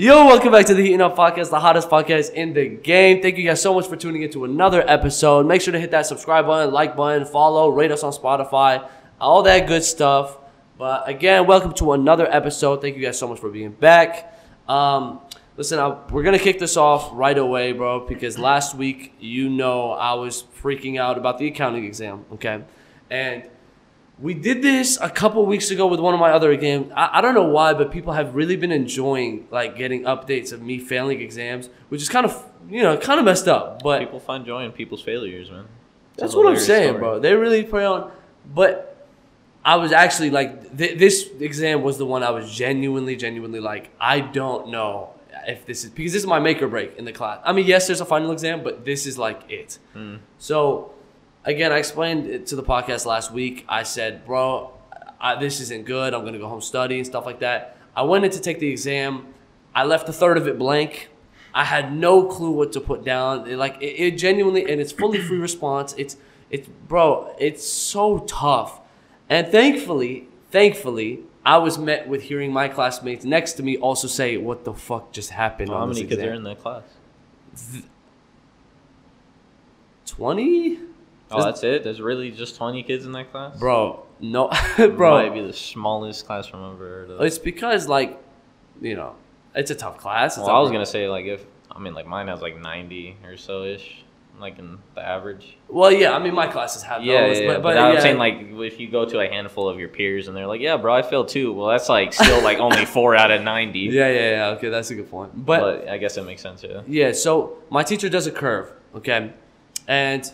Yo, welcome back to the Heating Up Podcast, the hottest podcast in the game. Thank you guys so much for tuning into another episode. Make sure to hit that subscribe button, like button, follow, rate us on Spotify, all that good stuff. But again, welcome to another episode. Thank you guys so much for being back. Um, listen, I, we're gonna kick this off right away, bro, because last week, you know, I was freaking out about the accounting exam. Okay, and we did this a couple weeks ago with one of my other exams. I, I don't know why, but people have really been enjoying like getting updates of me failing exams, which is kind of you know kind of messed up. But People find joy in people's failures, man. It's that's what I'm saying, story. bro. They really play on. But I was actually like, th- this exam was the one I was genuinely, genuinely like, I don't know if this is because this is my make or break in the class. I mean, yes, there's a final exam, but this is like it. Mm. So, again, I explained it to the podcast last week. I said, bro, I, this isn't good. I'm gonna go home study and stuff like that. I went in to take the exam. I left a third of it blank. I had no clue what to put down. It, like it, it genuinely, and it's fully free response. It's it's bro, it's so tough. And thankfully, thankfully, I was met with hearing my classmates next to me also say, "What the fuck just happened?" How on many kids exam? are in the class? Twenty, Oh, that's it. There's really just 20 kids in that class. bro. No, It bro. might be the smallest classroom I've ever heard of. It's because like, you know, it's a tough class. It's well, I was gonna say like if I mean like mine has like 90 or so ish, like in the average. Well, yeah. I mean, my classes have Yeah, those, yeah, but, but, but I'm yeah, saying like if you go to a handful of your peers and they're like, yeah, bro, I failed too. Well, that's like still like only four out of 90. yeah, yeah, yeah. Okay, that's a good point. But, But, I guess it makes sense. Yeah. yeah, so my teacher does a curve, okay, and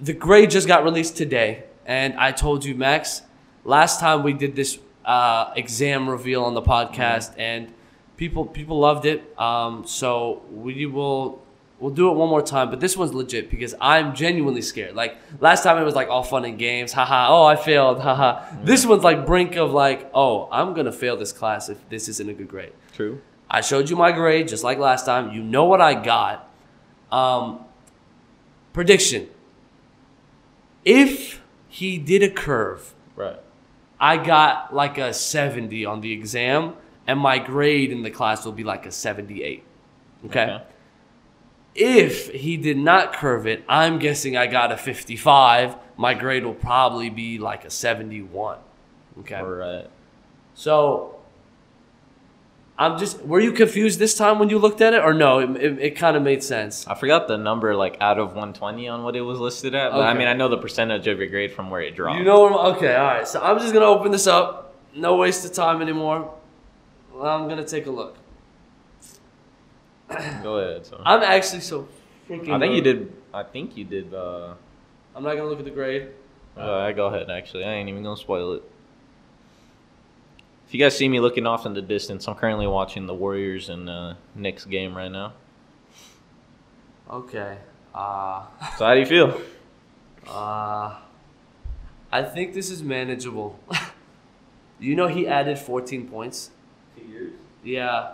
the grade just got released today, and I told you, Max, last time we did this uh, exam reveal on the podcast, and people people loved it. Um, so we will. We'll do it one more time, but this one's legit because I'm genuinely scared. Like last time, it was like all fun and games, haha. Oh, I failed, haha. This one's like brink of like, oh, I'm gonna fail this class if this isn't a good grade. True. I showed you my grade just like last time. You know what I got. Um, prediction. If he did a curve, Right. I got like a 70 on the exam, and my grade in the class will be like a 78. Okay? If he did not curve it, I'm guessing I got a 55. My grade will probably be like a 71. Okay? All right. So I'm just were you confused this time when you looked at it or no it, it, it kind of made sense I forgot the number like out of 120 on what it was listed at, but I mean I know the percentage of your grade from where it dropped. you know okay all right so I'm just gonna open this up no waste of time anymore Well, I'm gonna take a look Go ahead. So. I'm actually so freaking I think you did. I think you did. Uh, I'm not gonna look at the grade uh, go ahead. Actually, I ain't even gonna spoil it. If you guys see me looking off in the distance, I'm currently watching the Warriors and uh, Knicks game right now. okay uh So how do you feel? uh I think this is manageable you know he added 14 points Two years? yeah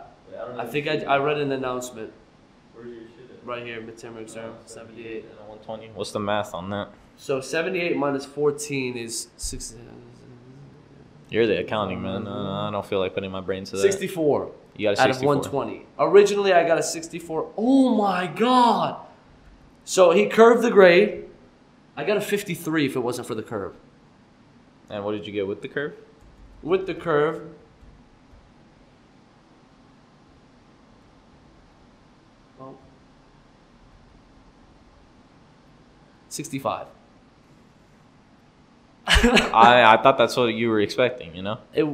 I think I, I read an announcement Where's your shit at? right here midterm exam 78 and 120. What's the math on that? So 78 minus 14 is six, You're the accounting man. Uh, I don't feel like putting my brain to that. 64 You got a 64. out of 120. Originally, I got a 64. Oh my god! So he curved the grade. I got a 53 if it wasn't for the curve. And what did you get with the curve? With the curve, oh, 65. I I thought that's what you were expecting. You know. It,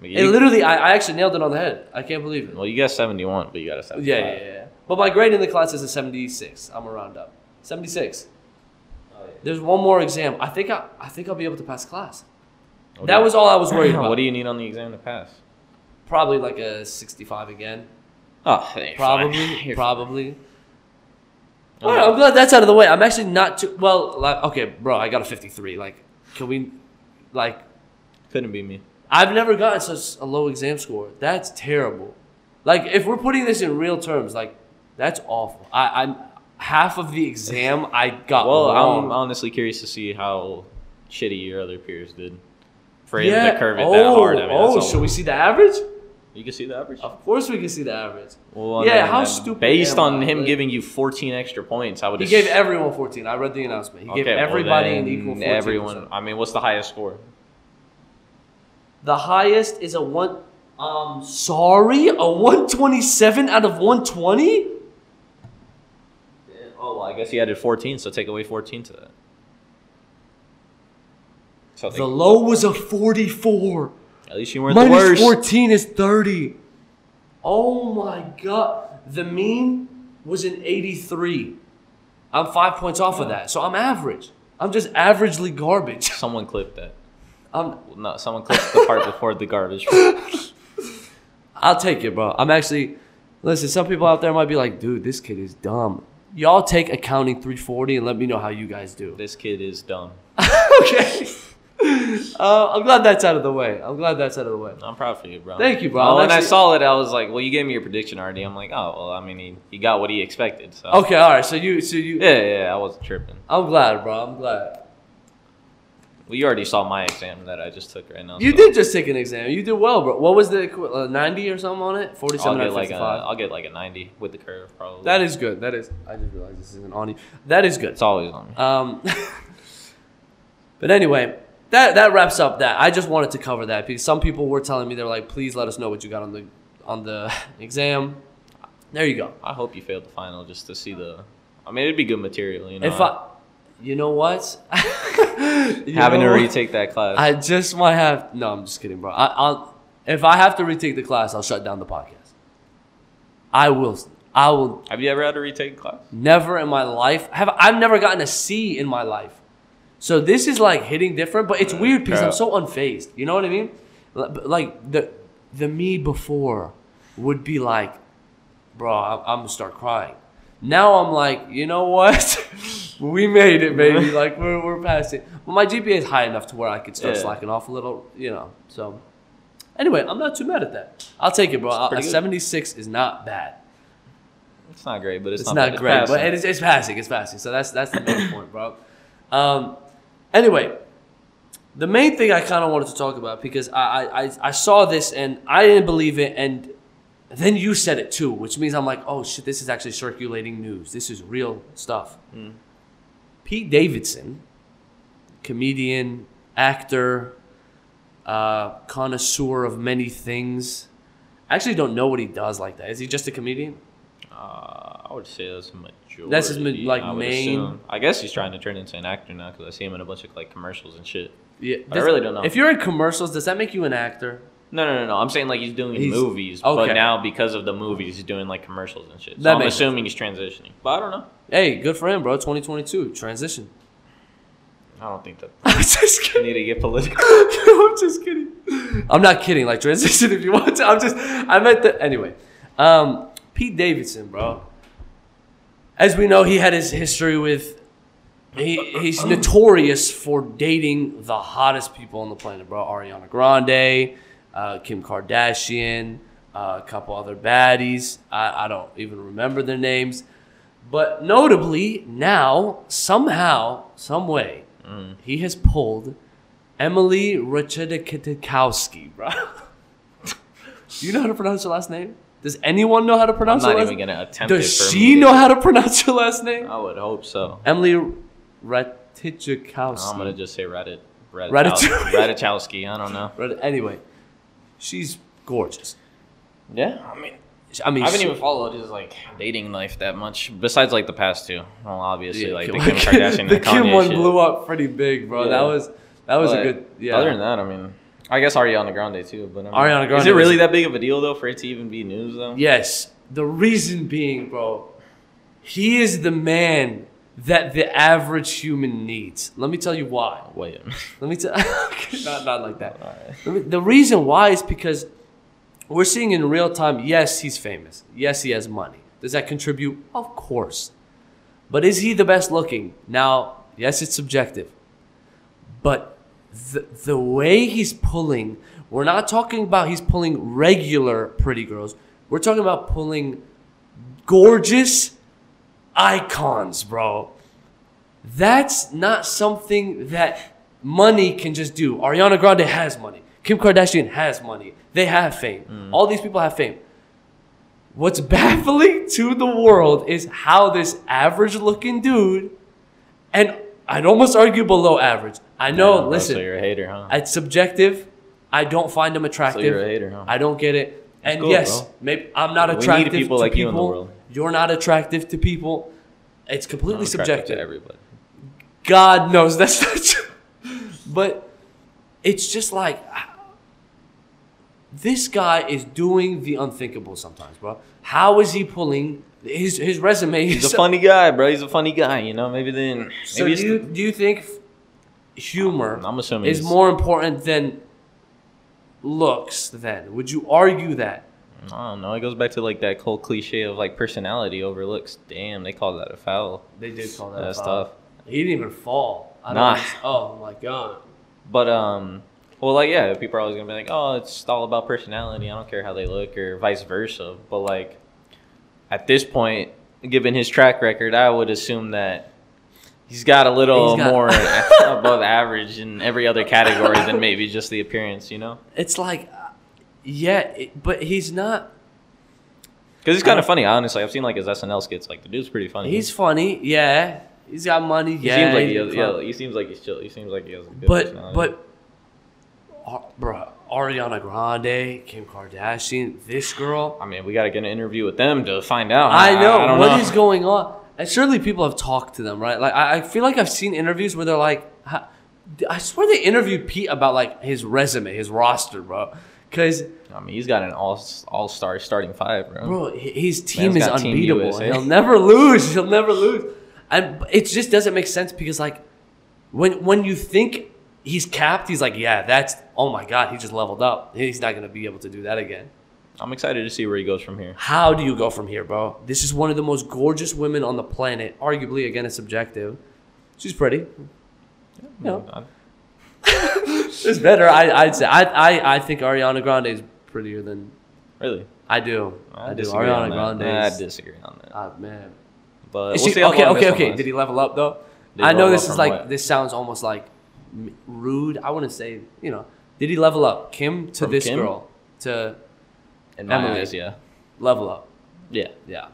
But it literally, I, I actually nailed it on the head. I can't believe it. well, you got 71, but you got a 75. Yeah, yeah, yeah. But my grade in the class is a 76. I'm a round up. 76. There's one more exam. I think I, I think I'll be able to pass class. What do That was all I was worried about. What do you need on the exam to pass? Probably like a 65 again. Oh, you're Probably, fine. Probably. All right, I'm glad that's out of the way. I'm actually not too well. Like, okay, bro, I got a 53. Like, can we, like, Couldn't be me. I've never gotten such a low exam score. That's terrible. Like, if we're putting this in real terms, like, that's awful. I, I'm half of the exam I got Well, wrong. I'm honestly curious to see how shitty your other peers did for yeah. to curve it oh, that hard. I mean, oh, oh should we see the average? You can see the average. Of course, we can see the average. Well, Yeah, then- how then stupid Based on him giving you 14 extra points, I would. He gave everyone 14. I read the announcement. He gave Okay, well, everybody an equal 14. Everyone. I mean, what's the highest score? The highest is a one. Um, sorry, a 127 out of 120. Oh, well, I guess he added 14, so take away 14 to that. So The low was a 44. At least you weren't the worst. 14 is 30. Oh my god. The mean was an 83. I'm five points off of that. So I'm average. I'm just averagely garbage. Someone clipped that. I'm, um, Well, No, someone clipped the part before the garbage. I'll take it, bro. I'm actually. Listen, some people out there might be like, dude, this kid is dumb. Y'all take accounting 340 and let me know how you guys do. This kid is dumb. okay. Uh, I'm glad that's out of the way. I'm glad that's out of the way. I'm proud for you, bro. Thank you, bro. I'm when I saw it, I was like, "Well, you gave me your prediction already." I'm like, "Oh, well, I mean, he, he got what he expected." So Okay, all right. So you, so you. yeah, yeah, yeah, I wasn't tripping. I'm glad, bro. I'm glad. Well, you already saw my exam that I just took right now. You so did just take an exam. You did well, bro. What was the uh, 90 or something on it? I'll 47 out get like a, 55. I'll get like a 90 with the curve probably. that is good. That is. I just realized this isn't on you. That is good. it's always on me. Um, but anyway, that that wraps up that. I just wanted to cover that because some people were telling me they're like, please let us know what you got on the on the exam. There you go. I hope you failed the final just to see the. I mean, it'd be good material, you know. If I, you know what, You having know to retake that class. I just might have. No, I'm just kidding, bro. I, I'll if I have to retake the class, I'll shut down the podcast. I will. I will Have you ever had to retake class? never in my life have. I've never gotten a C in my life. So this is like hitting different, but it's weird because I'm so unfazed. You know what I mean? Like the the me before would be like, bro, I'm, I'm gonna start crying. Now I'm like, you know what? we made it, baby. Like we're we're past it. Well, my GPA is high enough to where I could start Yeah. slacking off a little. You know. So anyway, I'm not too mad at that. I'll take it, bro. A pretty good. 76 is not bad. It's not great, but it's, It's not, not, great, passing. but it is, it's passing. It's passing. So that's that's the main point, bro. Um, anyway, the main thing I kind of wanted to talk about because I, I I saw this and I didn't believe it, and then you said it too, which means I'm like, oh shit, this is actually circulating news. This is real stuff. Mm. Pete Davidson, comedian, actor, uh, connoisseur of many things. I actually don't know what he does like that. Is he just a comedian? Uh, I would say that's a majority. That's his like, I would main- assume. I guess he's trying to turn into an actor now because I see him in a bunch of like commercials and shit. Yeah, But I really don't know. If you're in commercials, does that make you an actor? No, no, no, no. I'm saying like he's doing He's- movies, okay. but now because of the movies, he's doing like commercials and shit. So That I'm makes assuming he's transitioning, but I don't know. Hey, good for him, bro. 2022 transition. I don't think that I'm just I kidding. need to get political. I'm just kidding. I'm not kidding. Like transition if you want to. I'm just. I meant that anyway. Um, Pete Davidson, bro. As we know, he had his history with. He, he's notorious for dating the hottest people on the planet, bro. Ariana Grande, uh, Kim Kardashian, uh, a couple other baddies. I, I don't even remember their names. But notably, now, somehow, some way, Mm. he has pulled Emily Ratajkowski, bro. Do you know how to pronounce her last name? Does anyone know how to pronounce? I'm not last even gonna attempt Does she know how to pronounce her last name? I would hope so. Emily Ratajkowski. I'm gonna just say. Ratatouille. Ratatowski. I don't know. Anyway, she's gorgeous. Yeah, I mean, I mean, I haven't she- even followed his like dating life that much. Besides like the past two. Well, obviously Yeah, like Kim- the Kim Kardashian the Kim Kanye one shit. blew up pretty big, bro. That was that was a good. Yeah. Other than that, I mean, I guess Ariana Grande too. But I mean, Ariana Is it really that big of a deal though for it to even be news though? Yes. The reason being, bro, he is the man that the average human needs. Let me tell you why. Wait. Let me tell not not like that. Me- The reason why is because we're seeing in real time, yes, he's famous. Yes, he has money. Does that contribute? Of course. But is he the best looking? Now, yes, it's subjective. But the, the way he's pulling, we're not talking about he's pulling regular pretty girls. We're talking about pulling gorgeous icons, bro. That's not something that money can just do. Ariana Grande has money. Kim Kardashian has money. They have fame. Mm. All these people have fame. What's baffling to the world is how this average looking dude, and I'd almost argue below average. I know, bro, listen, So you're a hater, huh? it's subjective. I don't find him attractive. So you're a hater, huh? I don't get it. And cool, yes, bro. maybe I'm not We need attractive people to like you people. in the world. You're not attractive to people. It's completely I'm subjective. to everybody. God knows that's not true. But it's just like this guy is doing the unthinkable sometimes, bro. How is he pulling his his resume? He's a funny guy, bro. He's a funny guy. You know, maybe then. Maybe So it's do you do you think humor I'm assuming is more important than looks? Then would you argue that? I don't know. It goes back to like that whole cliche of like personality over looks. Damn, they call that a foul. They did call that. That's tough. He didn't even fall. I Nah. Oh my god. But um, well, like yeah, people are always gonna be like, oh, it's all about personality. I don't care how they look, or vice versa. But like, at this point, given his track record, I would assume that he's got a little got- more above average in every other category than maybe just the appearance. You know, It's like, uh, yeah, it, but he's not. because he's kind of funny. Honestly, I've seen like his SNL skits. Like the dude's pretty funny. He's funny, yeah. He's got money, he yeah. seems like he has, yeah. He seems like he's chill. He seems like he has a good but but, uh, bro, Ariana Grande, Kim Kardashian, this girl. I mean, we got to get an interview with them to find out. I know I don't what know. is going on. And surely people have talked to them, right? Like I, I feel like I've seen interviews where they're like, I swear they interviewed Pete about like his resume, his roster, bro. Because I mean, he's got an all all star starting five, bro. bro, his team Man's is got Team unbeatable. He'll never lose. He'll never lose. And it just doesn't make sense because like when when you think he's capped, he's like, yeah, that's oh my god, he just leveled up. He's not gonna be able to do that again. I'm excited to see where he goes from here. How do you go from here, bro? This is one of the most gorgeous women on the planet. Arguably, again, it's subjective. She's pretty. No. It's better. I, I'd say. I, I, I think Ariana Grande is prettier than Really, I do. I, do. disagree on Ariana. Grande. I disagree on that. Ah, man. But we'll she- okay, okay, okay. Did he level up though? Did I know this is like this sounds almost like rude. I want to say you know. Did he level up Kim to From this Kim? girl to In my Emily. eyes, yeah, level up? yeah, Yeah,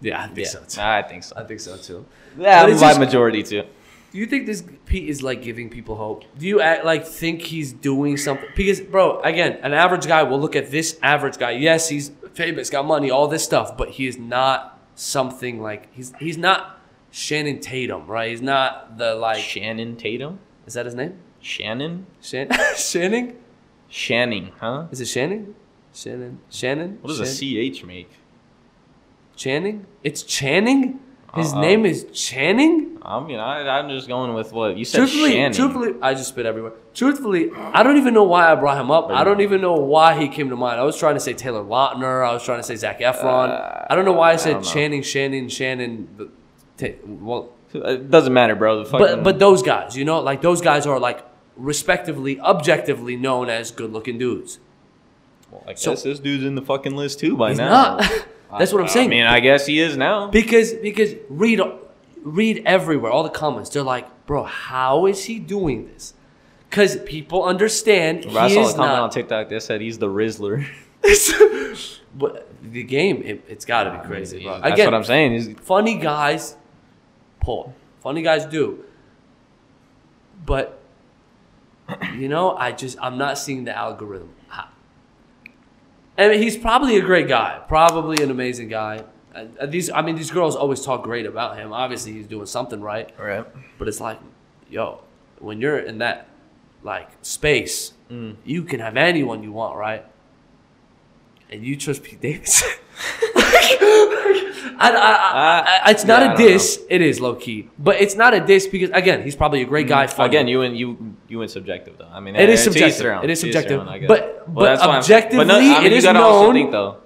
yeah, I think yeah. so too. I think so. I think so too. Yeah, by just- majority too. Do you think this Pete is like giving people hope? Do you act, like think he's doing something? Because, bro, again, an average guy will look at this average guy. Yes, he's famous, got money, all this stuff, but he is not something like he's he's not Shannon Tatum, right? He's not the like. Shannon Tatum, Is that his name? Shannon, Shan- Shannon? Shanning, huh? Is it Shannon? Shannon? Shannon? What does Shan- a ch make? Channing? It's Channing. His Uh-uh. name is Channing. I mean, I, I'm just going with what you said. Truthfully, Shannon. truthfully, I just spit everywhere. Truthfully, I don't even know why I brought him up. I don't even know why he came to mind. I was trying to say Taylor Lautner. I was trying to say Zac Efron. Uh, I don't know why I I said don't. Channing, Shannon, Shannon. Ta- Well, It doesn't matter, bro. The but but those guys, you know, like those guys are like respectively, objectively known as good-looking dudes. Well, I guess so- this dude's in the fucking list too by He's now. not. That's what I'm saying. I mean, I guess he is now. Because because read read everywhere, all the comments. They're like, bro, how is he doing this? Because people understand Bro, I saw a comment on. TikTok that said he's the Rizzler. but the game, it, it's got to be crazy, bro. That's Again, what I'm saying. He's, funny guys pull. Funny guys do. But you know, I just I'm not seeing the algorithm. I mean, he's probably a great guy, probably an amazing guy. And these, I mean, these girls always talk great about him. Obviously, he's doing something right. right. But it's like, yo, when you're in that like space, Mm. you can have anyone you want, right? And you trust Pete Davidson. I, I, I, I, it's not yeah, I a don't diss. It is low key, but it's not a diss because again, he's probably a great guy. funny. Mm. Again, you and you you went subjective though. I mean, It is subjective. own. It is subjective. own, I guess. But- but that's why I'm- objectively, I mean, it you is gotta also known- think though.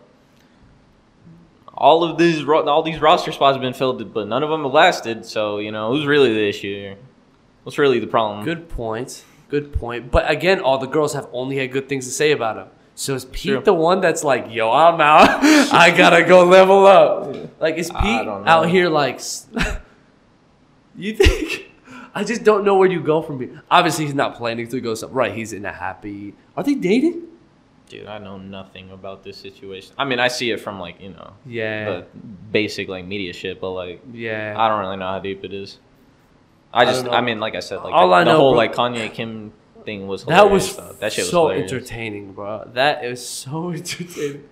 All of these all these roster spots have been filled, but none of them have lasted. So you know, who's really the issue here? What's really the problem? Good point. Good point. But again, all the girls have only had good things to say about him. So is Pete True. the one that's like, yo, I'm out. I gotta go level up. Like, is I Pete out here like? you think? I just don't know where you go from here. Obviously, he's not planning to go. Some, right, he's in a happy. Are they dating? Dude, I know nothing about this situation. I mean, I see it from like you know Yeah, the basic like media shit, but like yeah. I don't really know how deep it is. I I just, don't I, mean, like I said, like All the, I the know, whole bro- like Kanye Kim thing was that was though. that shit was so hilarious. entertaining, bro. That is so entertaining.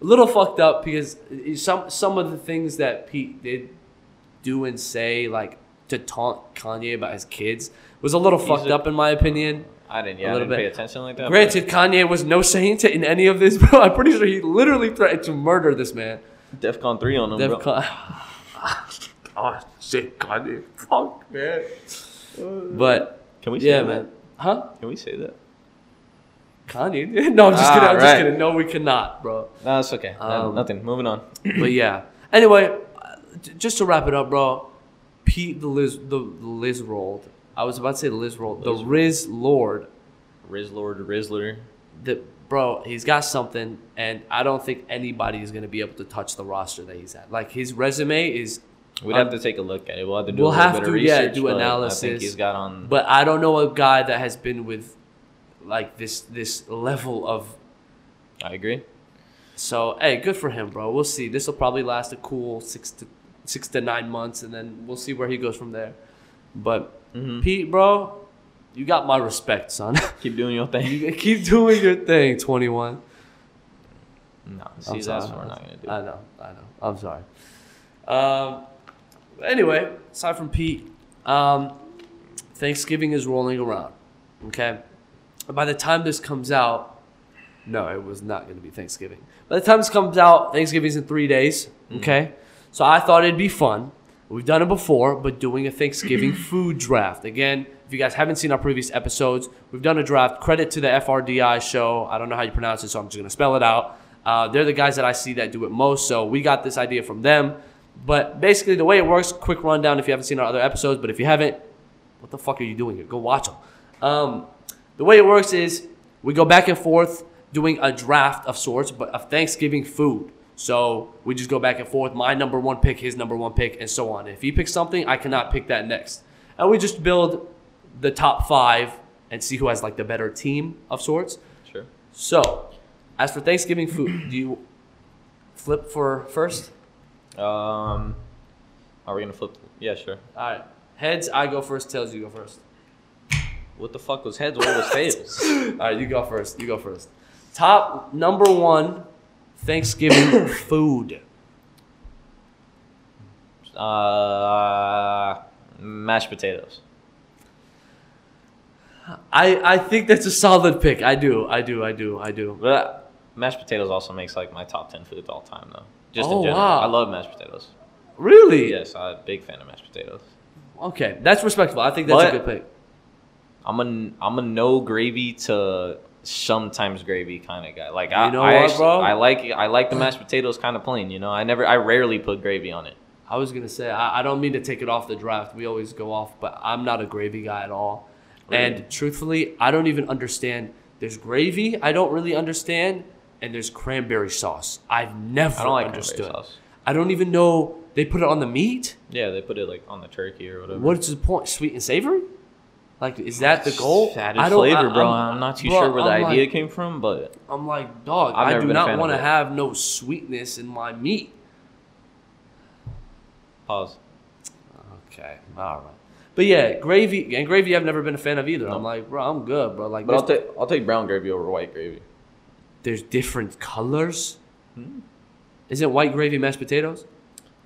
A little fucked up because some some of the things that Pete did do and say, like to taunt Kanye about his kids, was a little He's fucked a- up in my opinion. I didn't, a yeah, I little didn't pay bit. attention like that. Granted, Kanye was no saint in any of this, bro. I'm pretty sure he literally threatened to murder this man. but DefCon three on him, Def bro. Con- oh shit, Kanye, fuck man. Uh, but Can we yeah, that? Huh? Can we say that? Kanye? No, I'm just Ah, kidding. I'm just right. kidding. No, we cannot, bro. No, it's okay. No, Um, nothing. Moving on. but yeah. Anyway, uh, just to wrap it up, bro. Pete the Liz the Liz rolled. I was about to say the Liz rolled. The Liz Riz Lord. Rizzlord, Rizzler. The bro, he's got something, and I don't think anybody is gonna be able to touch the roster that he's at. Like his resume is, We'd Um, have to take a look at it. We'll have to do we'll have to, of yeah, research. do but I analysis. think he's got on. but I don't know a guy that has been with like this this level of. I agree. So hey, good for him, bro. We'll see. This will probably last a cool six to six to nine months, and then we'll see where he goes from there. But Mhm. Pete, bro, you got my respect, son. Keep doing your thing. you keep doing your thing, twenty one. No, I'm see, that's sorry. what we're not gonna do. I know, I know. I'm sorry. Um, anyway, aside from Pete, um, Thanksgiving is rolling around. Okay, by the time this comes out, no, it was not going to be Thanksgiving. By the time this comes out, Thanksgiving's in three days. Okay, so I thought it'd be fun. We've done it before, but doing a Thanksgiving food draft. Again, if you guys haven't seen our previous episodes, we've done a draft. Credit to the FRDI show. I don't know how you pronounce it, so I'm just going to spell it out. Uh, they're the guys that I see that do it most, so we got this idea from them. But basically, the way it works, quick rundown if you haven't seen our other episodes, but if you haven't, what the fuck are you doing here? Go watch them. Um, the way it works is we go back and forth doing a draft of sorts, but of Thanksgiving food. So we just go back and forth. My number one pick, his number one pick, and so on. If he picks something, I cannot pick that next. And we just build the top five and see who has like the better team of sorts. Sure. So, as for Thanksgiving food, do you flip for first? Um, are we gonna flip? Yeah, sure. All right. Heads, I go first. Tails, you go first. What the fuck was heads? What was tails? All right, you go first. You go first. Top number one Thanksgiving food. uh, mashed potatoes. I I think that's a solid pick. I do. I do. I do. I do. But mashed potatoes also makes like my top ten foods all time though. Just Oh, in general, wow. I love mashed potatoes. Really? Yes, I'm a big fan of mashed potatoes. Okay, that's respectful. I think that's But- a good pick. I'm a I'm a no gravy to sometimes gravy kind of guy. Like I, You know I what, actually- bro? I like I like the mashed potatoes kind of plain. You know, I never I rarely put gravy on it. I was gonna say I, I don't mean to take it off the draft. We always go off, but I'm not a gravy guy at all. Really? And truthfully, I don't even understand. There's gravy I don't really understand, and there's cranberry sauce. I've never I don't like understood. sauce. I don't even know they put it on the meat. Yeah, they put it like on the turkey or whatever. What's the point? Sweet and savory? Like, is that the goal? Added I don't- flavor, I- bro. I'm- I'm, not too bro, sure where the I'm idea like- came from, but I'm like, dog. I do not want to have no sweetness in my meat. pause. Okay, all right. But yeah, gravy and gravy. I've never been a fan of either. No. I'm like, bro, I'm good, bro. Like, But I'll take I'll take brown gravy over white gravy. There's different colors. Hmm. Isn't white gravy mashed potatoes?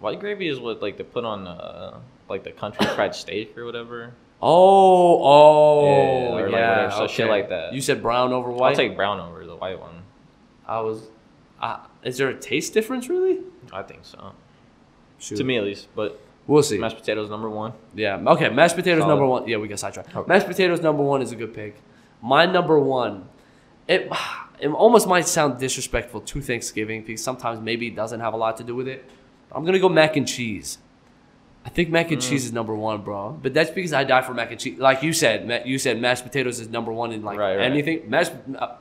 White gravy is what like they put on uh, like the country fried steak or whatever. Oh, oh, Yeah, yeah, like so shit like that. You said brown over white. I'll take brown over the white one. I was. Uh, is there a taste difference, really? I think so. Shoot. To me at least, but we'll see. mashed potatoes number one. Yeah. Okay. Mashed potatoes Solid. number one. Yeah, we got sidetracked. Okay. Mashed potatoes number one is a good pick. My number one, it it almost might sound disrespectful to Thanksgiving because sometimes maybe it doesn't have a lot to do with it. I'm gonna go mac and cheese. I think mac and Mm. cheese is number one, bro. But that's because I die for mac and cheese. Like you said, you said mashed potatoes is number one in like Right, right. anything. Mashed uh,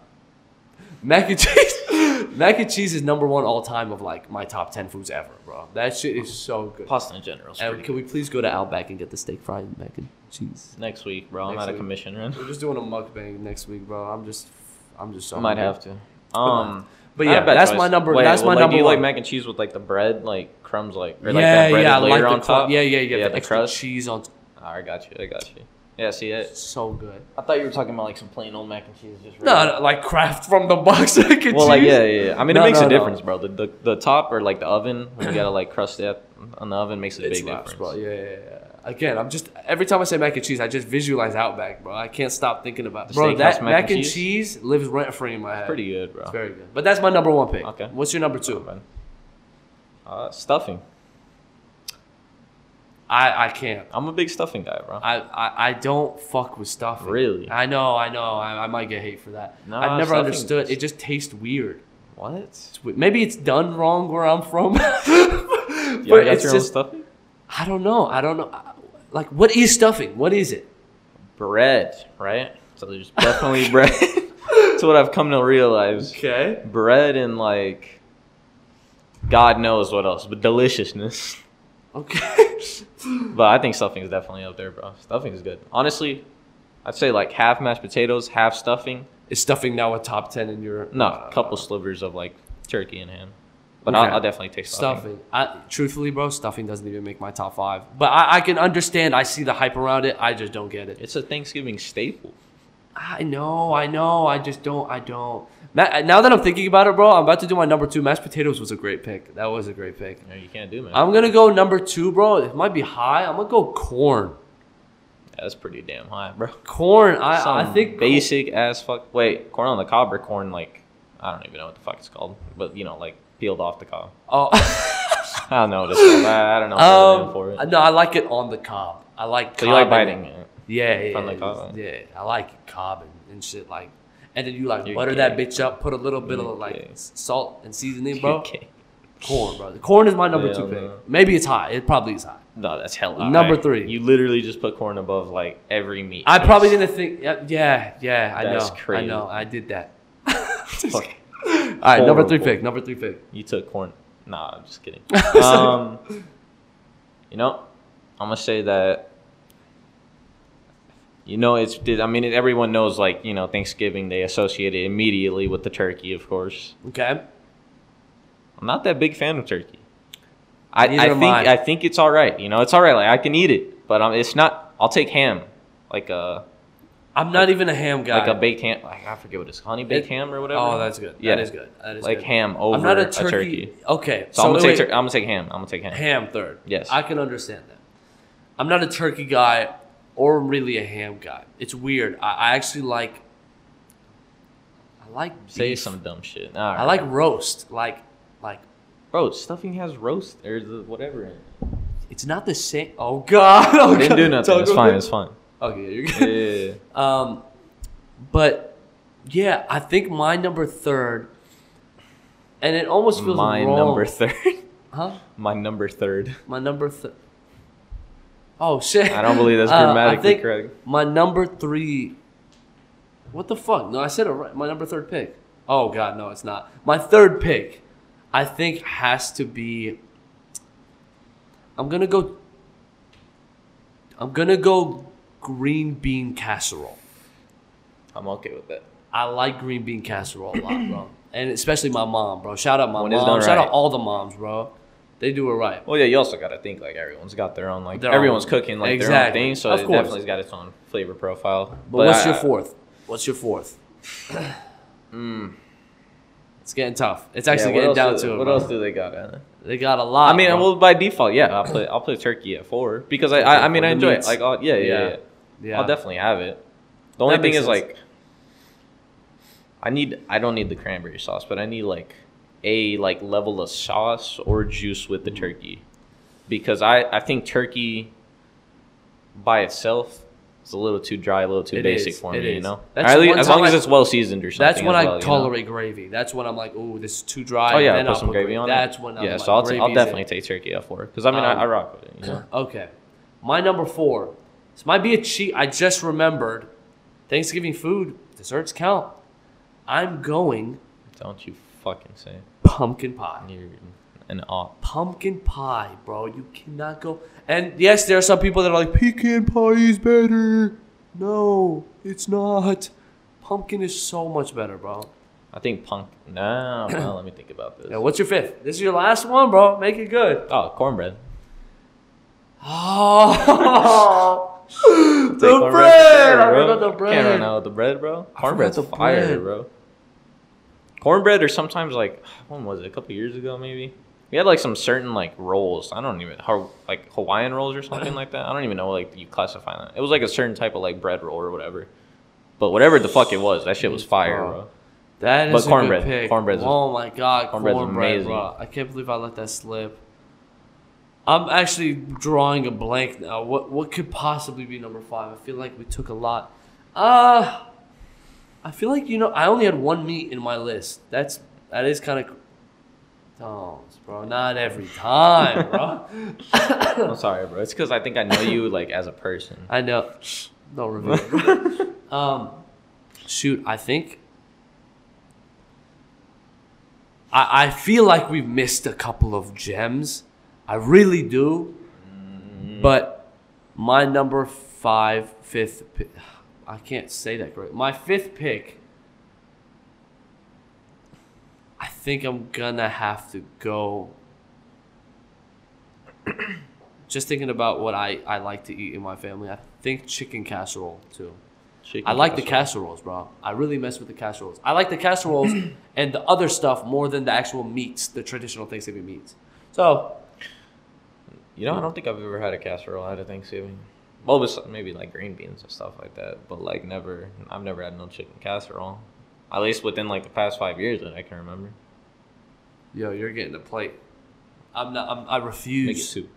mac and cheese. mac and cheese is number one all time of like my top ten foods ever, bro. That shit is so good. Pasta in general. And can we please go to Outback and get the steak fried mac and cheese? next week, bro? I'm Next out of commission run. We're just doing a mukbang next week, bro. I'm just, I'm just so. I might have to. Um, But yeah, that's choice. my number. Wait, that's well, my like, number Do you one. like mac and cheese with like the bread, like crumbs, like or like yeah, that breaded yeah, like on top? Yeah, yeah, yeah. Yeah, the, the crust. cheese on. T- Oh, I got you. I got you. Yeah, see it. so good. I thought you were talking about like some plain old mac and cheese. Just No, no, like Kraft from the box mac and Well, cheese. like yeah, yeah. yeah. I mean, No, it makes no, a difference, bro. The, the the top or like the oven when you gotta like crust it on the oven makes a It's big difference. bro. Yeah, yeah, yeah. Again, I'm just every time I say mac and cheese, I just visualize Outback, bro. I can't stop thinking about The bro. That mac mac, and and cheese? cheese, lives rent free in my head. Pretty good, bro. It's very good. But that's my number one pick. Okay. What's your number two? Man. Uh, stuffing. I I can't. I'm a big stuffing guy, bro. I, I, I don't fuck with stuffing. Really? I know, I know. I, I might get hate for that. Nah, I've never understood. It just tastes weird. What? It's we- Maybe it's done wrong where I'm from. You but got it's your own just, stuffing? I don't know. I don't know. Like, what is stuffing? What is it? Bread, right? So there's definitely bread. That's what I've come to realize. Okay. Bread and like, God knows what else, but deliciousness. Okay. But I think stuffing is definitely up there, bro. Stuffing is good. Honestly, I'd say like half mashed potatoes, half stuffing. is stuffing now a top 10 in your. No, uh, a couple slivers of like turkey and ham. But Okay. I'll, I'll definitely take stuffing. Stuffing. I, truthfully, bro, stuffing doesn't even make my top five. But I, I can understand. I see the hype around it. I just don't get it. It's a Thanksgiving staple. I know, I know. I just don't. I don't. Now that I'm thinking about it, bro, I'm about to do my number two. Mashed potatoes was a great pick. That was a great pick. Know, you can't do, man. I'm gonna go number two, bro. It might be high. I'm gonna go corn. That's pretty damn high, bro. Corn. I, I think basic as fuck. Wait, corn on the cob or corn like I don't even know what the fuck it's called, but you know, like peeled off the cob. Oh, I don't know what it's. I, I don't know what the name um, for it. no, I like it on the cob. I like. So you like biting it? Yeah, yeah, yeah, cob? yeah. I like cob and, and shit like, and then you like You're butter gay. that bitch up, put a little bit You're of like gay. salt and seasoning, bro. Okay. Corn, bro. The corn is my number Yeah, two no. pick. Maybe it's high. It probably is high. No, that's hella Number high. three. You literally just put corn above like every meat. I probably didn't think. Yeah, yeah, yeah I That's know. I know. I did that. All right, number three pick. Number three pick. You took corn. Nah, I'm just kidding. um, you know, I'm gonna say that. You know, it's. I mean, everyone knows, like you know, Thanksgiving they associate it immediately with the turkey, of course. Okay. I'm not that big fan of turkey. I, I think I. I think it's all right. You know, it's all right. Like I can eat it, but um, it's not. I'll take ham, like a I'm not even a ham guy. like a baked ham. Like, I forget what it's honey baked It- ham or whatever. Oh, that's good. Yeah. That is good. That is like good. ham over I'm not a a turkey. turkey. Okay. So, I'm gonna wait, take. Tur- I'm gonna take ham. I'm gonna take ham. ham third. Yes. I can understand that. I'm not a turkey guy or really a ham guy. It's weird. I, I actually like. I like Say some dumb shit. All I like roast. Like, like bro. Stuffing has roast or whatever in it. it's not the same. Oh God! Oh, I didn't do nothing. It's fine. it. It's fine. Okay, you're good. yeah, yeah. Um, but yeah, I think my number third, and it almost feels My wrong. number third. huh? My number third. My number third. Oh shit! I don't believe that's Uh, I grammatically think correct. My number three. What the fuck? No, I said it right. My number third pick. Oh god, no, it's not. My third pick, I think, has to be. I'm gonna go. I'm gonna go green bean casserole. I'm okay with that. I like green bean casserole a lot, bro. And especially my mom, bro. Shout out my When mom. Shout right. out all the moms, bro. They do it right. Well, yeah, you also got to think like everyone's got their own like Their everyone's own- cooking like their own thing, so Of it course. definitely's got its own flavor profile. But, what's I- your fourth? What's your fourth? Hmm. It's getting tough. It's actually what getting down do- to it. What bro. else do they got? Anna? They got a lot. I mean, bro. well, by default, yeah, I'll play I'll put turkey at four because I I, I mean I enjoy meats. it. Like, I'll, yeah, yeah, Yeah. yeah, yeah. I'll definitely have it. The only That thing makes is sense. like, I need I don't need the cranberry sauce, but I need like a like level of sauce or juice with the turkey, because I I think turkey by itself is a little too dry, a little too It basic is, for it me. You is. know, That's Or at least- one as long time as I- it's well seasoned or something. That's when as I well, you know? tolerate gravy. That's when I'm like, oh, this is too dry. Oh yeah, then put I'll some gravy on it. That's it. when I'm yeah, like, so I'll, t- I'll gravy's definitely it. take turkey at four because I mean Um, I, I rock with it. You know? Okay. My number four. This might be a cheat. I just remembered. Thanksgiving food, desserts count. I'm going Don't you fucking say? it. Pumpkin pie. You're an op. Pumpkin pie, bro. You cannot go. And yes, there are some people that are like, pecan pie is better. No, it's not. Pumpkin is so much better, bro. I think punk. No, well, let me think about this. Yeah, what's your fifth? This is your last one, bro. Make it good. Oh, cornbread. Oh, the cornbread bread. sure, I forgot the Can't bread. run out with the bread, bro. Cornbread's fire, bread. bro. Cornbread, or sometimes like when was it? A couple years ago, maybe. We had like some certain like rolls. I don't even like Hawaiian rolls or something like that. I don't even know like you classify that. It was like a certain type of like bread roll or whatever. But whatever the fuck it was, that shit was fire, Bro. That is But a cornbread. good pick. Cornbread's- oh my god, cornbread's cornbread, amazing. bro. I can't believe I let that slip. I'm actually drawing a blank now. What what could possibly be number five? I feel like we took a lot. Uh I feel like you know I only had one meat in my list. That's that is kind of. Don't, bro. Not every time, bro. I'm sorry, bro. It's because I think I know you like as a person. I know. No review. um, shoot, I think. I I feel like we've missed a couple of gems. I really do. But my number five, fifth, pi- I can't say that great. My fifth pick. I think I'm gonna have to go. Just thinking about what I, I like to eat in my family, I think chicken casserole too. Chicken I like the casseroles, bro. I really mess with the casseroles. I like the casseroles and the other stuff more than the actual meats, the traditional Thanksgiving meats. So, You know, I don't think I've ever had a casserole at a Thanksgiving. Well, bes- maybe like green beans and stuff like that, but like never. I've never had no chicken casserole. At least within like the past five years that I can remember. yo, you're getting a plate. I'm not. I'm, I Make it refuse. soup.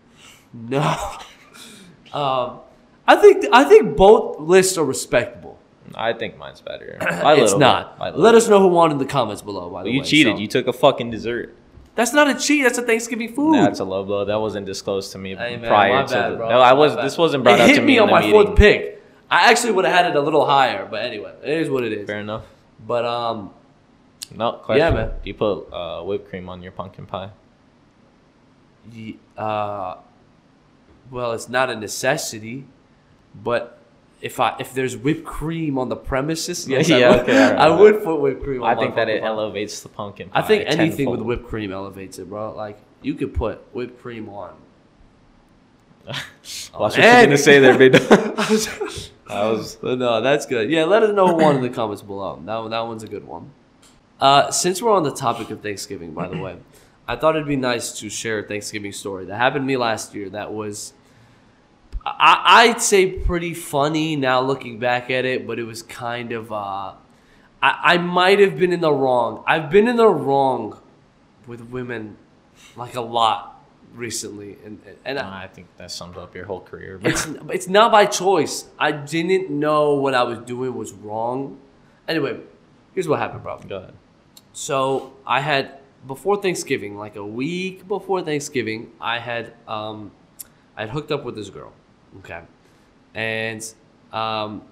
No. um, I think I think both lists are respectable. I think mine's better. By it's little not. by Let us know who won in the comments below. By bit. the You way, cheated. so- You took a fucking dessert. That's not a cheat. That's a Thanksgiving food. That's a low blow. That wasn't disclosed to me Hey, man, prior my to bad, the. bro. No, I was. bad. This wasn't brought it up hit to me me on my meeting. fourth pick. I actually would have had it a little higher, but anyway, it is what it is. Fair enough. But um, No question. Yeah, man. Do you put uh, whipped cream on your pumpkin pie? Ye- uh, well, it's not a necessity, but if I if there's whipped cream on the premises, Yeah, I would, okay, alright, I alright. would put whipped cream. on I think that it pie. elevates the pumpkin. I think anything with whipped cream elevates it, bro. Like you could put whipped cream on. Watch what you're gonna say there, big. I was. No, that's good. Yeah, let us know one in the comments below. That that one's a good one. Uh, since we're on the topic of Thanksgiving, by the way, I thought it'd be nice to share a Thanksgiving story that happened to me last year. That was, I, I'd say, pretty funny now looking back at it, but it was kind of. Uh, I, I might have been in the wrong. I've been in the wrong with women, like a lot recently, and and I, I think that sums up your whole career. bro. it's it's not by choice. I didn't know what I was doing was wrong. Anyway, here's what happened, bro. Go ahead. So I had before Thanksgiving, like a week before Thanksgiving, I had um, I had hooked up with this girl, okay, and um,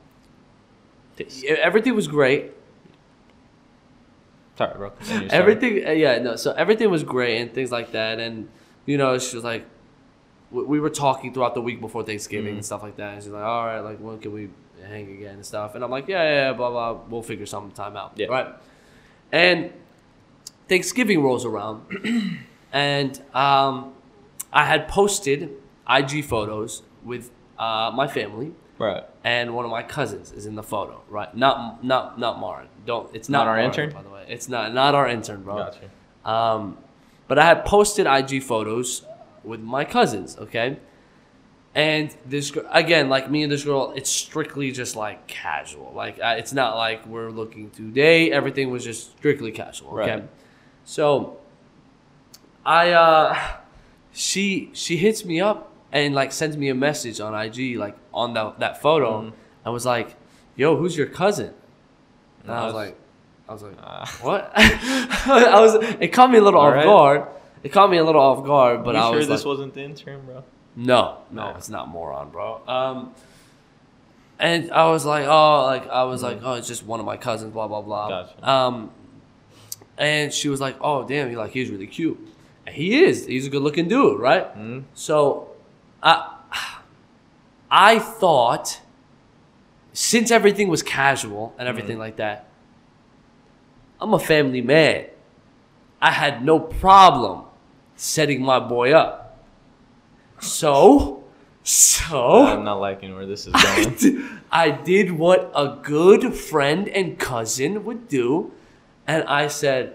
everything was great. Sorry, bro. Continue, sorry. Everything, uh, yeah, no. So everything was great and things like that, and you know, she was like, we, we were talking throughout the week before Thanksgiving Mhm. and stuff like that. And she's like, all right, like when can we hang again and stuff? And I'm like, yeah, yeah, yeah blah blah. We'll figure some time out, Yeah. right? And Thanksgiving rolls around, and um, I had posted IG photos with uh, my family Right. and one of my cousins is in the photo, right? Not not not Marin. Don't. It's not, Not our intern? by the way. It's not not our intern, bro. Got you. Um, but I had posted IG photos with my cousins, okay? And this girl, again, like me and this girl, it's strictly just like casual. Like uh, it's not like we're looking to date. Everything was just strictly casual, okay? Right. So I uh she she hits me up and like sends me a message on IG like on that that photo Mhm. and was like, "Yo, who's your cousin?" And I was like, I was like, Uh, what? I was. It caught me a little off right. guard. It caught me a little off guard, but you I sure was this like, wasn't the intern, bro? no, no, it's not moron, bro. Um, and I was like, oh, like I was like, oh, it's just one of my cousins, blah blah blah. Gotcha. Um, and she was like, "Oh damn, he like he's really cute." And he is. He's a good looking dude, right? Mhm. So, I I thought since everything was casual and everything like that, I'm a family man. I had no problem setting my boy up. So, so I'm not liking where this is I going. did, I did what a good friend and cousin would do, and I said,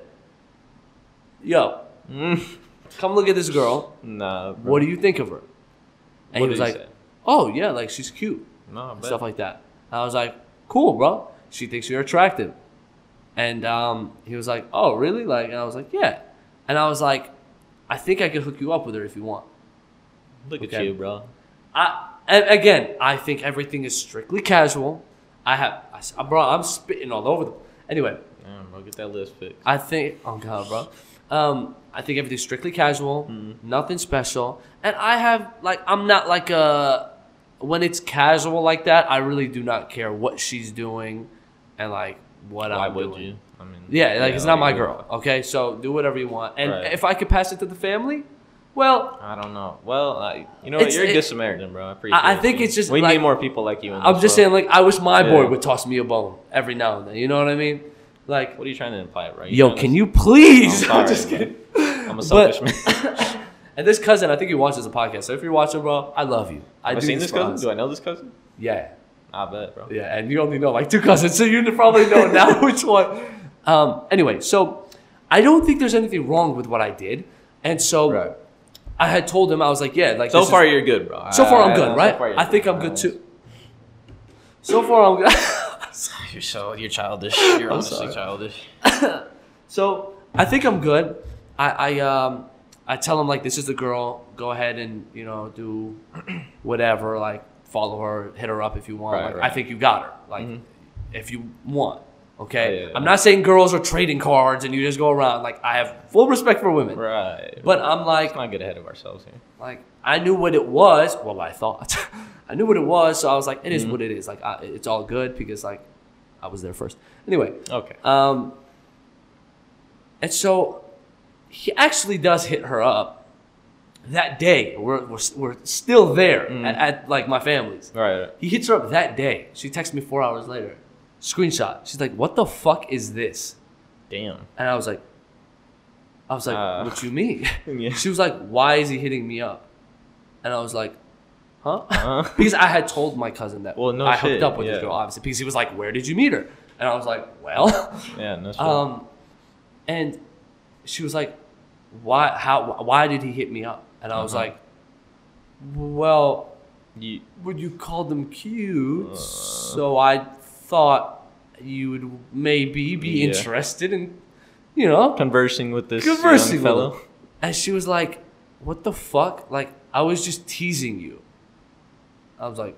"Yo, Mm, come look at this girl. nah. Bro. What do you think of her?" And What he was like, say? "Oh yeah, like she's cute, No, and stuff like that." I was like, "Cool, bro. She thinks you're attractive." And um, he was like, "Oh really?" Like, and I was like, "Yeah." And I was like, "I think I could hook you up with her if you want." Look at you, bro. I and again, I think everything is strictly casual. I have, I, bro, I'm spitting all over them. Anyway, Damn, bro, get that list fixed. I think, oh god, bro, um, I think everything's strictly casual, mm-hmm. nothing special, and I have like, I'm not like a when it's casual like that. I really do not care what she's doing, and like what Why I'm would doing. you? I mean, Yeah, like it's not my girl. Okay, so do whatever you want, and Right. if I could pass it to the family, well, I don't know. Well, I, you know what? You're a good Samaritan, bro. I appreciate I it, think dude. it's just we like- need more people like you. In I'm just world. saying, like, I wish my boy would toss me a bone every now and then. You know what I mean? Like, What are you trying to imply, right? yo, can you please? I'm I'm sorry, just bro. kidding. I'm a But- selfish man. And this cousin, I think he watches the podcast. So if you're watching, bro, I love you. I Have I do seen this this cousin? us. Do I know this cousin? Yeah, I bet, bro. yeah. And you only know like two cousins, so you probably know now which one. Um, anyway, so I don't think there's anything wrong with what I did, and so I had told him I was like, yeah, like So this is- far, you're good, bro. so far I'm I- good, right? far you're I think good. I'm good too. So far I'm good. You're so you're childish. You're I'm honestly sorry. childish. So I think I'm good. I, I um I tell him like this is the girl. Go ahead and you know do whatever. Like follow her, hit her up if you want. Right, like, right. I think you got her. Like Mhm. if you want. Okay. Yeah, yeah. I'm not saying girls are trading cards and you just go around. Like I have full respect for women. Right. But I'm like let's not get ahead of ourselves here. like I knew what it was. Well, I thought I knew what it was. So I was like, it is Mhm. what it is. Like I, it's all good because like I was there first. Anyway. Okay. Um, and so he actually does hit her up that day. We're, we're, we're still there Mm. at, at like my family's. Right. right. He hits her up that day. She texts me four hours later. Screenshot. She's like, "What the fuck is this?" Damn. And I was like, "I was like, Uh. what you mean?" Yeah. She was like, "Why is he hitting me up?" And I was like, "Huh?" Uh-huh. because I had told my cousin that Well, no I shit, hooked up with this girl, obviously. Because he was like, "Where did you meet her?" And I was like, "Well." Yeah. No shit. Um, and she was like, "Why? How? Why did he hit me up?" And I was Uh-huh. like, "Well, you, when you call them cute, Uh. so I thought you would maybe be Yeah. interested in, you know, conversing with this conversing young with fellow. him." And she was like, "What the fuck? Like, I was just teasing you." I was like.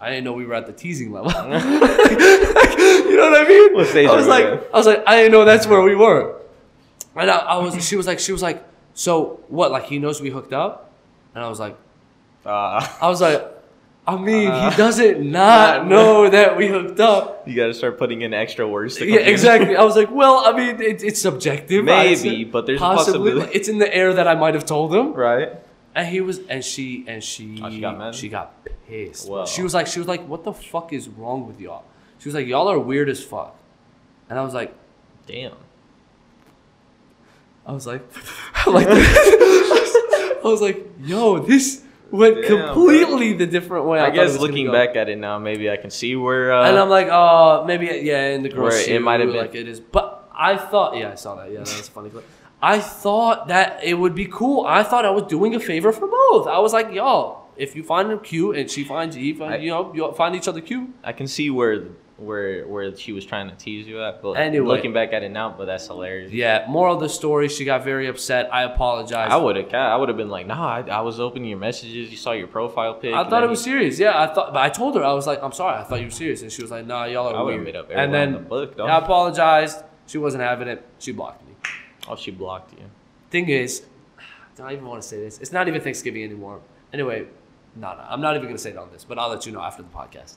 I didn't know we were at the teasing level. know what I mean? What I was like, at? I was like, I didn't know that's where we were. And I, I was, she was like, she was like, so what? Like he knows we hooked up? And I was like, Uh, I was like, I mean, Uh, he doesn't not not- know that we hooked up. you got to start putting in extra words. To Yeah, exactly. I was like, well, I mean, it, it's subjective. Maybe, said, but there's a possibly. possibility. It's in the air that I might have told him. Right. And he was, and she, and she, Oh, she got mad? She got pissed. Whoa. She was like, she was like, what the fuck is wrong with y'all? She was like, y'all are weird as fuck. And I was like, Damn. I was like, like I was like, yo, this went Damn, completely the different way. I, I, guess looking back at it now, maybe I can see where. Uh, and I'm like, oh, maybe yeah, in the Where it might have been- like it is. But I thought, yeah, I saw that. Yeah, that was a funny clip. I thought that it would be cool. I thought I was doing a favor for both. I was like, y'all, if you find him cute and she finds you, find, I- you know, you find each other cute. I can see where where where she was trying to tease you at, but Anyway. looking back at it now, but that's hilarious. Yeah. Moral of the story: she got very upset. I apologize. I would have, I would have been like, nah, I, I was opening your messages. You saw your profile pic. I thought it was you- serious. Yeah, I thought, but I told her I was like, I'm sorry. I thought you were serious, and she was like, Nah, y'all are I weird. made up and then in the book. I apologized. She wasn't having it. She blocked me. Oh, she blocked you. Thing is, I don't even want to say this? It's not even Thanksgiving anymore. Anyway, no, no, I'm not even gonna say it on this, but I'll let you know after the podcast.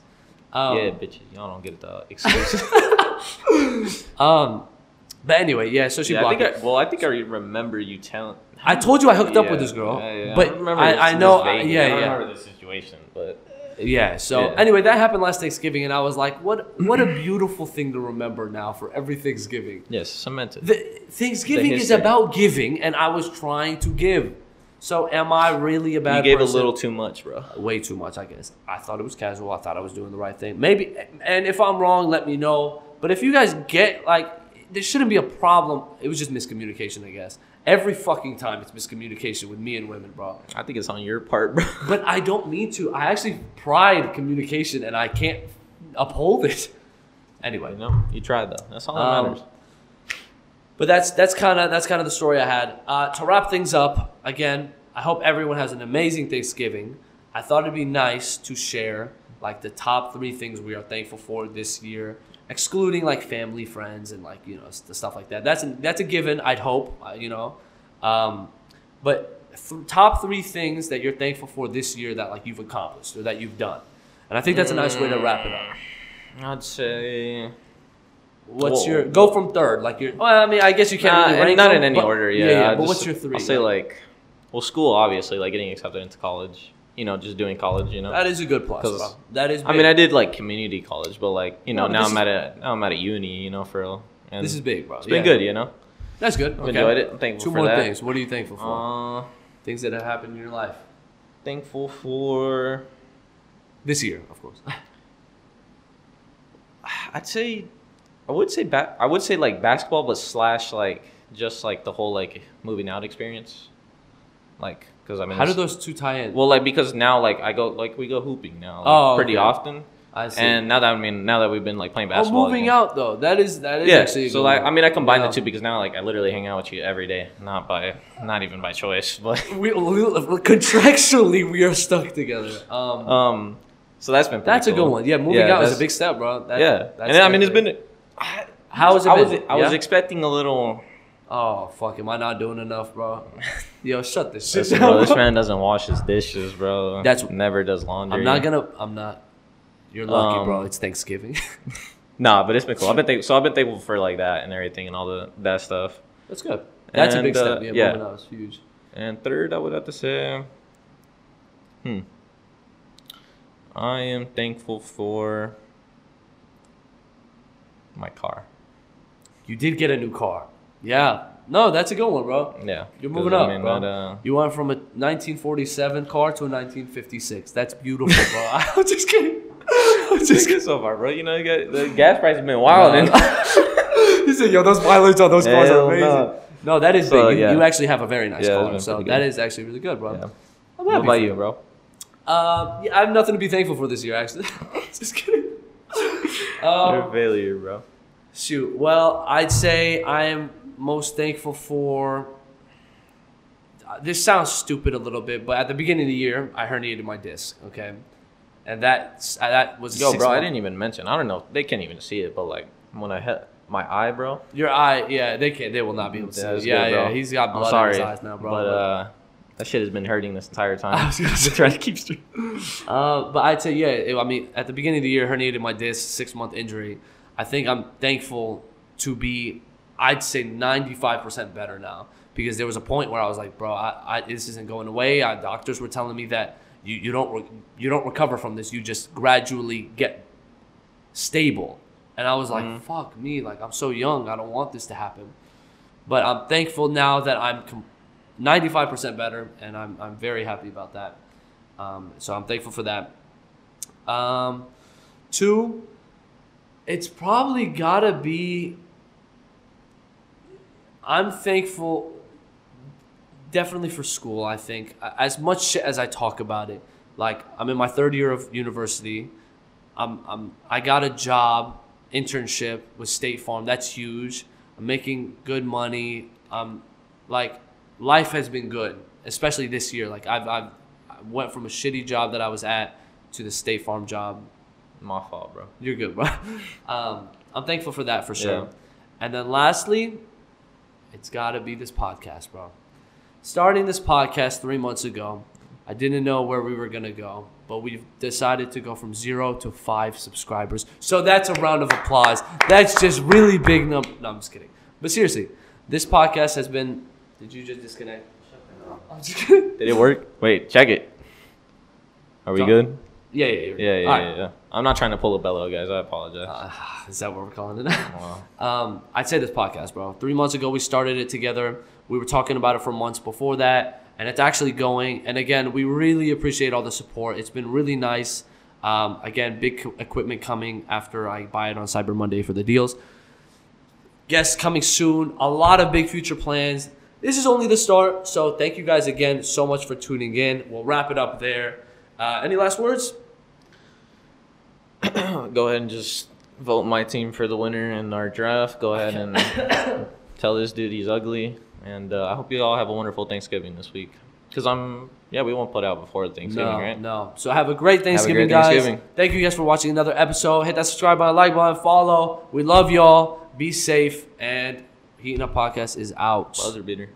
Um, yeah, bitches, y'all don't get the exclusive. um, but anyway, yeah. So she Yeah, I blocked think. I, well, I think I remember you telling. I told you I hooked up with this girl, yeah, yeah. but I, remember I, I know, vaguely. yeah, I don't yeah. remember the situation, but Yeah. So Yeah. anyway, that happened last Thanksgiving, and I was like, "What? What a beautiful thing to remember now for every Thanksgiving." yes, cemented. The, Thanksgiving is about giving, and I was trying to give. So am I really a bad? you gave person? a little too much, bro. way too much, I guess. I thought it was casual. I thought I was doing the right thing. Maybe, and if I'm wrong, let me know. But if you guys get like, there shouldn't be a problem. It was just miscommunication, I guess. Every fucking time it's miscommunication with me and women, bro. I think it's on your part, bro. But I don't mean to. I actually pride communication, and I can't uphold it. Anyway, You know, you tried though. That's all that Um, matters. But that's that's kind of that's kind of the story I had. Uh, to wrap things up, again, I hope everyone has an amazing Thanksgiving. I thought it'd be nice to share like the top three things we are thankful for this year, excluding like family, friends, and like you know the stuff like that. That's a, that's a given. I'd hope, uh, you know, um, but th- top three things that you're thankful for this year that like you've accomplished or that you've done, and I think that's a nice way to wrap it up. I'd say What's Whoa. your go from third? Like your well, I mean, I guess you can't Nah, really rank not them, in any but- order. Yeah, yeah. I but just- what's your 3 I'll say like, well, school obviously, like getting accepted into college. You know, just doing college. You know, That is a good plus, 'Cause- bro. That is. I mean. I did like community college, but like you know, No, now I'm at a now I'm at a uni. You know, for real. And this is big, bro. It's been Yeah. good. You know, That's good. I've Okay. enjoyed it. I'm thankful Two for more that. things. What are you thankful for? Uh, things that have happened in your life thankful for. this year, of course. I'd say, I would say ba- I would say like basketball, but slash like just like the whole like moving out experience, like because I mean, How do those two tie in? well, like because now like I go like we go hooping now, like, Oh, pretty okay. often, I see. and now that I mean now that we've been like playing oh, basketball, moving again- out though. That is that is yeah. actually. So like. I mean I combine Yeah. the two because now like I literally hang out with you every day, not by not even by choice, but we, we contractually we are stuck together. Um, um, so that's been pretty that's a good one. Yeah, moving out is a big step, bro. That, yeah, that's and I mean it's been. I, How was it I was been? I was expecting a little. Oh fuck! Am I not doing enough, bro? Yo, shut this shit Listen, down. bro, this man doesn't wash his dishes, bro. That's- never does laundry. I'm not gonna. I'm not. You're lucky, bro. Um, It's Thanksgiving. Nah, but it's been cool. I've been thank- so I've been thankful for like that and everything and all the that stuff. That's good. That's a big And, step. uh, Yeah, yeah. moving out is huge. And third, I would have to say, hmm, I am thankful for my car. You did get a new car. Yeah. No, that's a good one, bro. Yeah, You're moving I up, mean, bro. that, uh, You went from a 1947 car to a 1956. That's beautiful, bro. I'm just kidding. I'm just kidding so far, bro. You know, you got, the gas price has been wild. and he said, "Yo, those mileage on those cars Hell are amazing." no. No, that is So, big. You, yeah. you actually have a very nice Yeah, car, so pretty that good. is actually really good, bro. Yeah. I'm what happy about you, bro? Uh, yeah, I have nothing to be thankful for this year, actually. just kidding. You're a Um, failure, bro. Shoot. Well, I'd say I am most thankful for. uh, This sounds stupid a little bit, but at the beginning of the year, I herniated my disc. Okay, and that that was Yo, bro, I didn't even mention. I don't know. They can't even see it, but like when I hit my eye, bro. Your eye, yeah, they can't. They will not be able to see. Yeah, it. Yeah, good, yeah. He's got blood in his eyes now, bro. But uh, that shit has been hurting this entire time. I was gonna say- trying to keep straight. Uh, but I'd say, yeah, it- I mean, at the beginning of the year, herniated my disc, six month injury. I think I'm thankful to be, I'd say, 95% better now. Because there was a point where I was like, bro, I, I, this isn't going away. Doctors were telling me that you, you, don't re- you don't recover from this. You just gradually get stable. And I was like, Mhm. fuck me. Like, I'm so young. I don't want this to happen. But I'm thankful now that I'm com- 95% better. And I'm, I'm very happy about that. Um, so I'm thankful for that. Um, two, it's probably gotta be. I'm thankful, definitely for school. I think as much as I talk about it, like I'm in my third year of university. I'm, I'm I got a job internship with State Farm. That's huge. I'm making good money. Um, like life has been good, especially this year. Like I've, I've I went from a shitty job that I was at to the State Farm job. My fault, bro. You're good, bro. Um, I'm thankful for that for sure. Yeah. And then lastly, it's got to be this podcast, bro. Starting this podcast three months ago, I didn't know where we were gonna go, but we've decided to go from zero to five subscribers. So that's a round of applause. That's just really big num. No, I'm just kidding. But seriously, this podcast has been. Did you just disconnect? I'm just kidding. Did it work? Wait, check it. Are we So- good? Yeah, yeah, yeah. Yeah, yeah, All yeah, right. yeah. I'm not trying to pull a Bello, guys. I apologize. Uh, is that what we're calling it now? Wow. Um, I'd say this podcast, bro. Three months ago, we started it together. We were talking about it for months before that, and it's actually going. And again, we really appreciate all the support. It's been really nice. Um, again, big co- equipment coming after I buy it on Cyber Monday for the deals. Guests coming soon. A lot of big future plans. This is only the start. So thank you guys again so much for tuning in. We'll wrap it up there. Uh, any last words? Go ahead and just vote my team for the winner in our draft. Go ahead and tell this dude he's ugly. And uh, I hope you all have a wonderful Thanksgiving this week. Because I'm, yeah, we won't put out before Thanksgiving, no, right? No. So have a great Thanksgiving, great guys. Thanksgiving. Thank you guys for watching another episode. Hit that subscribe button, like button, follow. We love y'all. Be safe. And Heating Up Podcast is out. Buzzer beater.